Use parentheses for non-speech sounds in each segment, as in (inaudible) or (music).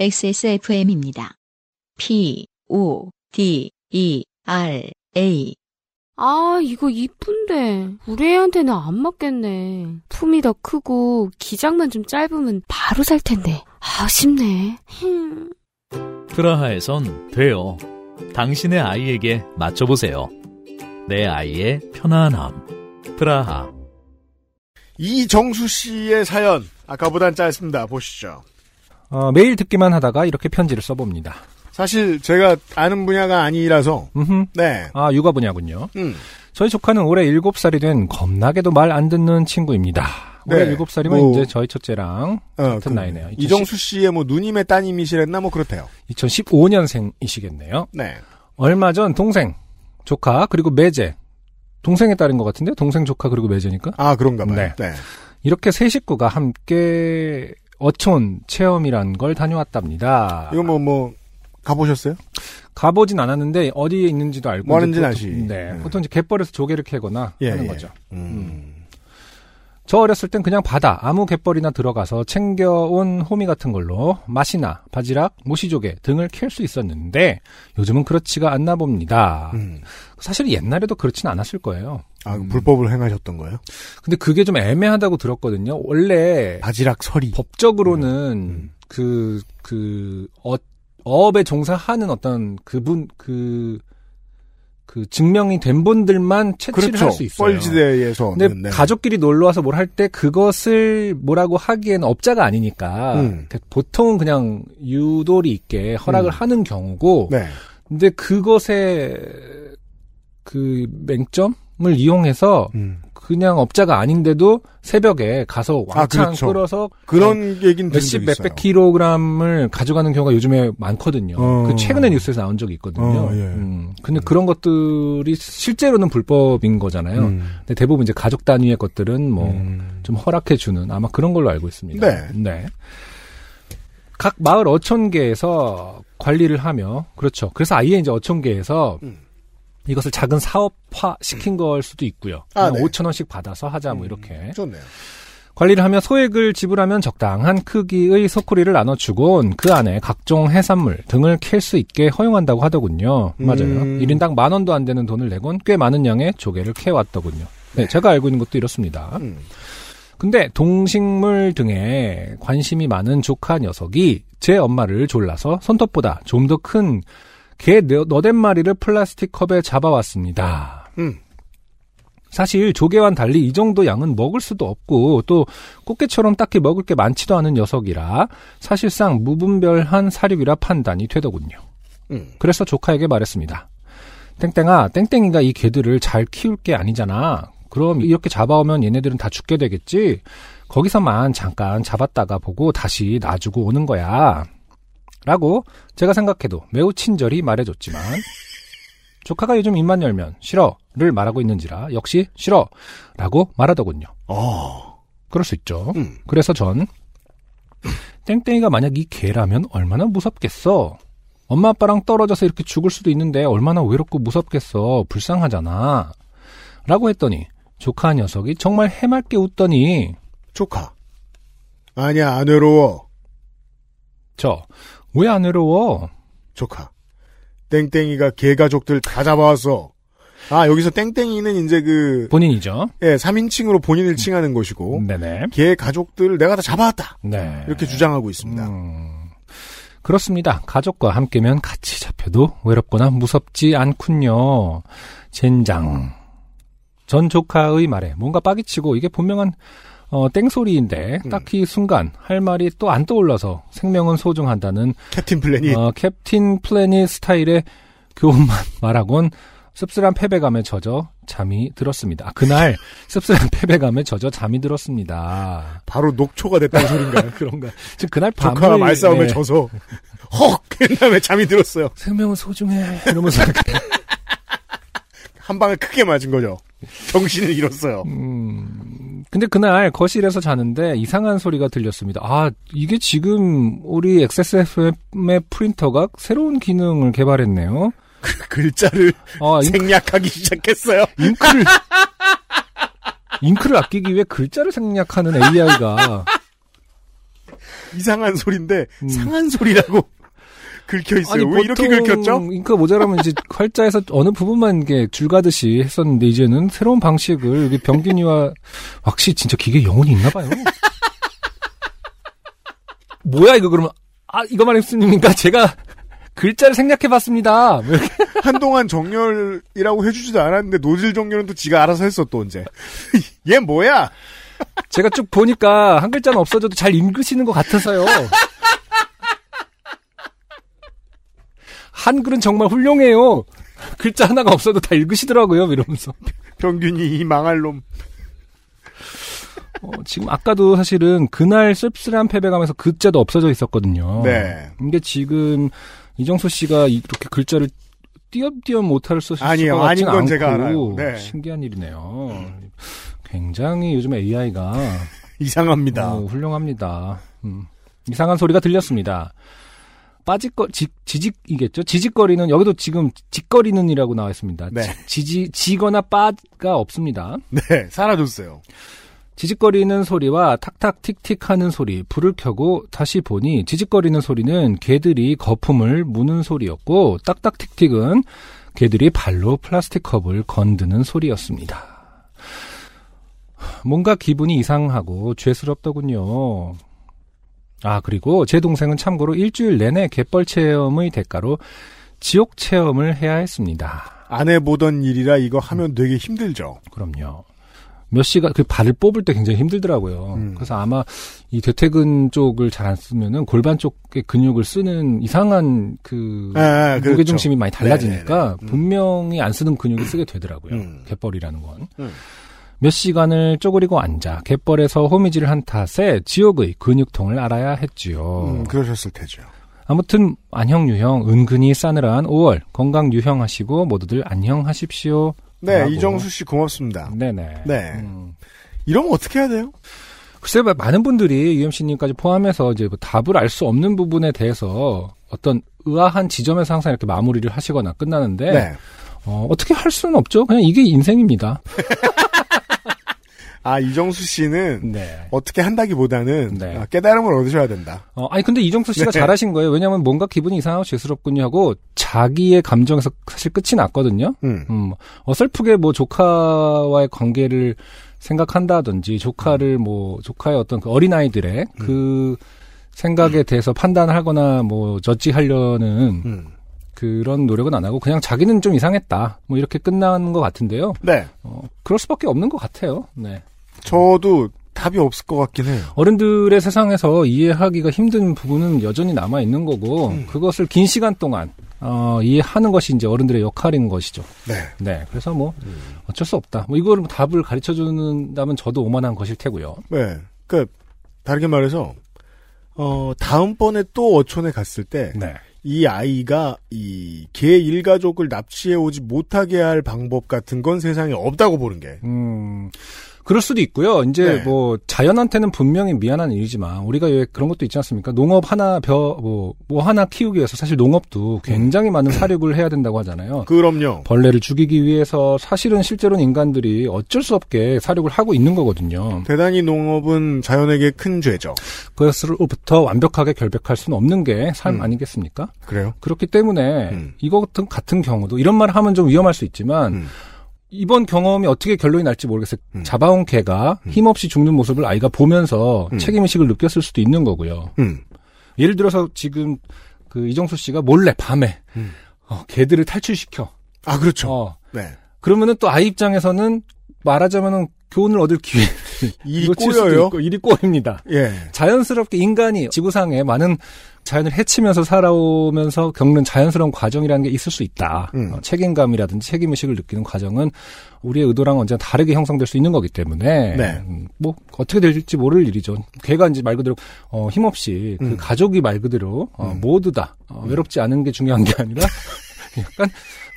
XSFM입니다. P, O, D, E, R, A. 아, 이거 이쁜데. 우리 애한테는 안 맞겠네. 품이 더 크고 기장만 좀 짧으면 바로 살 텐데. 아쉽네. (laughs) 흠. 프라하에선 돼요. 당신의 아이에게 맞춰보세요. 내 아이의 편안함. 프라하. 이정수 씨의 사연 아까보단 짧습니다. 보시죠. 어, 매일 듣기만 하다가 이렇게 편지를 써봅니다. 사실 제가 아는 분야가 아니라서 음흠. 네. 아, 육아 분야군요. 음. 저희 조카는 올해 7살이 된 겁나게도 말 안 듣는 친구입니다. 올해 네. 7살이면 뭐, 이제 저희 첫째랑 어, 같은 그 나이네요. 이정수 씨의 뭐 누님의 따님이시랬나 뭐 그렇대요. 2015년생이시겠네요. 네. 얼마 전 동생, 조카, 그리고 매제. 동생의 딸인 것 같은데요? 동생, 조카, 그리고 매제니까? 아 그런가 봐요. 네. 네. 이렇게 세 식구가 함께 어촌 체험이란 걸 다녀왔답니다. 이거 뭐 뭐 가보셨어요? 가보진 않았는데 어디에 있는지도 알고 뭐 보통- 아시. 네, 네. 보통 이제 갯벌에서 조개를 캐거나 예, 하는 예. 거죠. 음. 저 어렸을 땐 그냥 바다 아무 갯벌이나 들어가서 챙겨온 호미 같은 걸로 맛이나 바지락, 모시조개 등을 캘 수 있었는데 요즘은 그렇지가 않나 봅니다. 음. 사실 옛날에도 그렇진 않았을 거예요. 아 음. 불법을 행하셨던 거예요? 근데 그게 좀 애매하다고 들었거든요. 원래 바지락 서리. 법적으로는 음. 그, 그, 어, 어업에 종사하는 어떤 그분, 그, 그 증명이 된 분들만 채취를 그렇죠. 할수 있어요. 뻘지대에서. 근데 네. 가족끼리 놀러 와서 뭘 할 때 그것을 뭐라고 하기에는 업자가 아니니까 음. 보통은 그냥 유도리 있게 허락을 음. 하는 경우고 네. 근데 그것의 그 맹점을 이용해서 음. 그냥 업자가 아닌데도 새벽에 가서 아, 왕창 그렇죠. 끌어서 그런 얘기는 들은 몇십 몇백. 킬로그램을 가져가는 경우가 요즘에 많거든요. 어. 그 최근에 뉴스에서 나온 적이 있거든요. 어, 예. 음, 근데 그런 것들이 실제로는 불법인 거잖아요. 음. 근데 대부분 이제 가족 단위의 것들은 뭐좀 음. 허락해 주는 아마 그런 걸로 알고 있습니다. 네. 각 마을 어촌계에서 관리를 하며 그렇죠. 그래서 아예 이제 어촌계에서 음. 이것을 작은 사업화 시킨 걸 수도 있고요. 아, 네. 5천 원씩 받아서 하자 뭐 음, 이렇게 좋네요. 관리를 하며 소액을 지불하면 적당한 크기의 소쿠리를 나눠주곤 그 안에 각종 해산물 등을 캘 수 있게 허용한다고 하더군요. 맞아요. 음. 1인당 만 원도 안 되는 돈을 내곤 꽤 많은 양의 조개를 캐왔더군요. 네, 제가 알고 있는 것도 이렇습니다. 음. 근데 동식물 등에 관심이 많은 조카 녀석이 제 엄마를 졸라서 손톱보다 좀 더 큰 개 너댓 마리를 플라스틱 컵에 잡아왔습니다. 음. 사실 조개와는 달리 이 정도 양은 먹을 수도 없고 또 꽃게처럼 딱히 먹을 게 많지도 않은 녀석이라 사실상 무분별한 사육이라 판단이 되더군요. 음. 그래서 조카에게 말했습니다. 땡땡아, 땡땡이가 이 개들을 잘 키울 게 아니잖아. 그럼 이렇게 잡아오면 얘네들은 다 죽게 되겠지? 거기서만 잠깐 잡았다가 보고 다시 놔주고 오는 거야. 라고 제가 생각해도 매우 친절히 말해줬지만 (laughs) 조카가 요즘 입만 열면 싫어를 말하고 있는지라 역시 싫어라고 말하더군요. 어. 그럴 수 있죠. 음. 그래서 전 땡땡이가 만약 이 개라면 얼마나 무섭겠어. 엄마 아빠랑 떨어져서 이렇게 죽을 수도 있는데 얼마나 외롭고 무섭겠어. 불쌍하잖아. 라고 했더니 조카 녀석이 정말 해맑게 웃더니 조카. 아니야 안 외로워. 저 왜 안 외로워? 조카. 땡땡이가 개 가족들 다 잡아왔어. 아 여기서 땡땡이는 이제 그 본인이죠. 예, 3인칭으로 본인을 칭하는 것이고 네네. 개 가족들을 내가 다 잡아왔다. 네. 이렇게 주장하고 있습니다. 음, 그렇습니다. 가족과 함께면 같이 잡혀도 외롭거나 무섭지 않군요. 젠장. 전 조카의 말에 뭔가 빡이 치고 이게 분명한 어, 땡소리인데 음. 딱히 순간 할 말이 또 안 떠올라서 생명은 소중한다는 캡틴 플래닛. 어, 캡틴 플래닛 스타일의 교훈만 (laughs) 말하곤 씁쓸한 패배감에 젖어 잠이 들었습니다. 아, 그날 (laughs) 씁쓸한 패배감에 젖어 잠이 들었습니다. 바로 녹초가 됐다는 소린가요? (laughs) 그런가? 지금 그날 밤을 조카가 말싸움에 네. 져서 헉! 그 다음에 잠이 들었어요. 생명은 소중해 이러면서. 한 방을 크게 맞은 거죠. 정신을 잃었어요. 음, 근데 그날 거실에서 자는데 이상한 소리가 들렸습니다. 아 이게 지금 우리 XSFM의 프린터가 새로운 기능을 개발했네요. 글자를 아, 잉, 생략하기 시작했어요. 잉크를 잉크를 아끼기 위해 글자를 생략하는 AI가 이상한 소리인데 음. 상한 소리라고 긁혀 있어요. 왜 이렇게 긁혔죠? 잉크가 모자라면 이제 (laughs) 활자에서 어느 부분만 이게 줄 가듯이 했었는데 이제는 새로운 방식을 이게 병균이와 확실히 진짜 기계 영혼이 있나 봐요. (laughs) 뭐야 이거 그러면 아 이거만 했습니까? 제가 글자를 생략해봤습니다. 뭐 이렇게. (laughs) 한동안 정렬이라고 해주지도 않았는데 노즐 정렬은 또 지가 알아서 했어 또 언제. 얘 뭐야? 제가 쭉 보니까 한 글자는 없어져도 잘 읽으시는 것 같아서요. 한글은 정말 훌륭해요. 글자 하나가 없어도 다 읽으시더라고요. 이러면서. 병균이 이 망할 놈. 어, 지금 아까도 사실은 그날 씁쓸한 패배감에서 글자도 없어져 있었거든요. 네. 근데 지금 이정수 씨가 이렇게 글자를 띄엄띄엄 못할 아니에요. 수가 아닌 같지는 건 제가 않고 알아요. 네. 신기한 일이네요. 굉장히 요즘 AI가 (laughs) 이상합니다. 어, 훌륭합니다. 음. 이상한 소리가 들렸습니다. 빠짓거 지, 지직이겠죠. 지직거리는 여기도 지금 직거리는이라고 나와 있습니다. 네. 지, 지 지거나 빠가 없습니다. 네, 사라졌어요. 지직거리는 소리와 탁탁 틱틱 하는 소리, 불을 켜고 다시 보니 지직거리는 소리는 개들이 거품을 무는 소리였고 딱딱 틱틱은 개들이 발로 플라스틱 컵을 건드는 소리였습니다. 뭔가 기분이 이상하고 죄스럽더군요. 아, 그리고 제 동생은 참고로 일주일 내내 갯벌 체험의 대가로 지옥 체험을 해야 했습니다. 안 해보던 일이라 이거 하면 되게 힘들죠. 그럼요. 몇 시간 그 발을 뽑을 때 굉장히 힘들더라고요. 음. 그래서 아마 이 대퇴근 쪽을 잘 안 쓰면은 골반 쪽의 근육을 쓰는 이상한 그 아, 아, 무게 그렇죠. 중심이 많이 달라지니까 네네네. 음. 분명히 안 쓰는 근육을 쓰게 되더라고요. 음. 갯벌이라는 건. 음. 몇 시간을 쪼그리고 앉아 갯벌에서 호미질을 한 탓에 지옥의 근육통을 알아야 했지요. 음, 그러셨을 테죠. 아무튼 안녕 유형 은근히 싸늘한 5월 건강 유형하시고 모두들 안녕하십시오. 네, 라고. 이정수 씨 고맙습니다. 네네. 네. 음. 이러면 어떻게 해야 돼요? 글쎄, 요 많은 분들이 UMC님까지 포함해서 이제 뭐 답을 알 수 없는 부분에 대해서 어떤 의아한 지점에서 항상 이렇게 마무리를 하시거나 끝나는데 네. 어, 어떻게 할 수는 없죠. 그냥 이게 인생입니다. (laughs) 아, 이정수 씨는 네. 어떻게 한다기보다는 네. 아, 깨달음을 얻으셔야 된다. 어, 아니 근데 이정수 씨가 네. 잘하신 거예요. 왜냐하면 뭔가 기분이 이상하고 죄스럽군요 하고 자기의 감정에서 사실 끝이 났거든요. 음. 음, 어설프게 뭐 조카와의 관계를 생각한다든지 조카를 뭐 조카의 어떤 그 어린 아이들의 그 생각에 대해서 판단을 하거나 뭐 저지하려는 음. 그런 노력은 안 하고 그냥 자기는 좀 이상했다. 뭐 이렇게 끝나는 것 같은데요. 네. 어, 그럴 수밖에 없는 것 같아요. 네. 저도 답이 없을 것 같긴 해요. 어른들의 세상에서 이해하기가 힘든 부분은 여전히 남아 있는 거고 음. 그것을 긴 시간 동안 어, 이해하는 것이 이제 어른들의 역할인 것이죠. 네. 네. 그래서 뭐 음. 어쩔 수 없다. 뭐 이거를 답을 가르쳐 준다면 저도 오만한 것일 테고요. 네. 그 다르게 말해서 어, 다음번에 또 어촌에 갔을 때 네. 이 아이가 이 개 일가족을 납치해 오지 못하게 할 방법 같은 건 세상에 없다고 보는 게. 음, 그럴 수도 있고요. 이제 네. 뭐 자연한테는 분명히 미안한 일이지만 우리가 왜 그런 것도 있지 않습니까? 농업 하나 벼뭐 뭐 하나 키우기 위해서 사실 농업도 굉장히 많은 사육을 해야 된다고 하잖아요. 그럼요. 벌레를 죽이기 위해서 사실은 실제로는 인간들이 어쩔 수 없게 사육을 하고 있는 거거든요. 대단히 농업은 자연에게 큰 죄죠. 그것으로부터 완벽하게 결백할 수는 없는 게삶 음. 아니겠습니까? 그래요? 그렇기 때문에 음. 이거 같은, 같은 경우도 이런 말을 하면 좀 위험할 수 있지만 음. 이번 경험이 어떻게 결론이 날지 모르겠어요. 음. 잡아온 개가 힘없이 죽는 모습을 아이가 보면서 음. 책임의식을 느꼈을 수도 있는 거고요. 음. 예를 들어서 지금 그 이정수 씨가 몰래 밤에 음. 어, 개들을 탈출시켜. 아, 그렇죠. 어, 네. 그러면은 또 아이 입장에서는 말하자면은 교훈을 얻을 기회. (laughs) 일이 꼬여요. 있고 일이 꼬입니다. 예. 자연스럽게 인간이 지구상에 많은 자연을 해치면서 살아오면서 겪는 자연스러운 과정이라는 게 있을 수 있다. 음. 어, 책임감이라든지 책임의식을 느끼는 과정은 우리의 의도랑은 언제나 다르게 형성될 수 있는 거기 때문에 네. 음, 뭐 어떻게 될지 모를 일이죠. 걔가 이제 말 그대로 어, 힘없이 그 음. 가족이 말 그대로 어, 음. 모두 다 어, 외롭지 않은 게 중요한 게 아니라 (laughs) 약간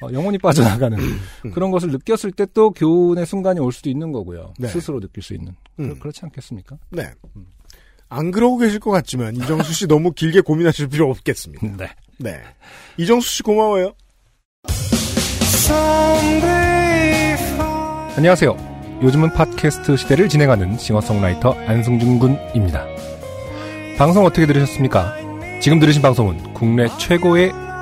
어, 영혼이 빠져나가는 음. 그런 것을 느꼈을 때 또 교훈의 순간이 올 수도 있는 거고요. 네. 스스로 느낄 수 있는 음. 그렇지 않겠습니까? 네. 안 그러고 계실 것 같지만 이정수 씨 너무 길게 고민하실 필요 없겠습니다. 네. 네. 이정수 씨 고마워요. 안녕하세요. 요즘은 팟캐스트 시대를 진행하는 싱어송라이터 안승준 군입니다. 방송 어떻게 들으셨습니까? 지금 들으신 방송은 국내 최고의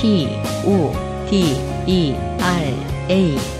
P, O, D, E, R, A.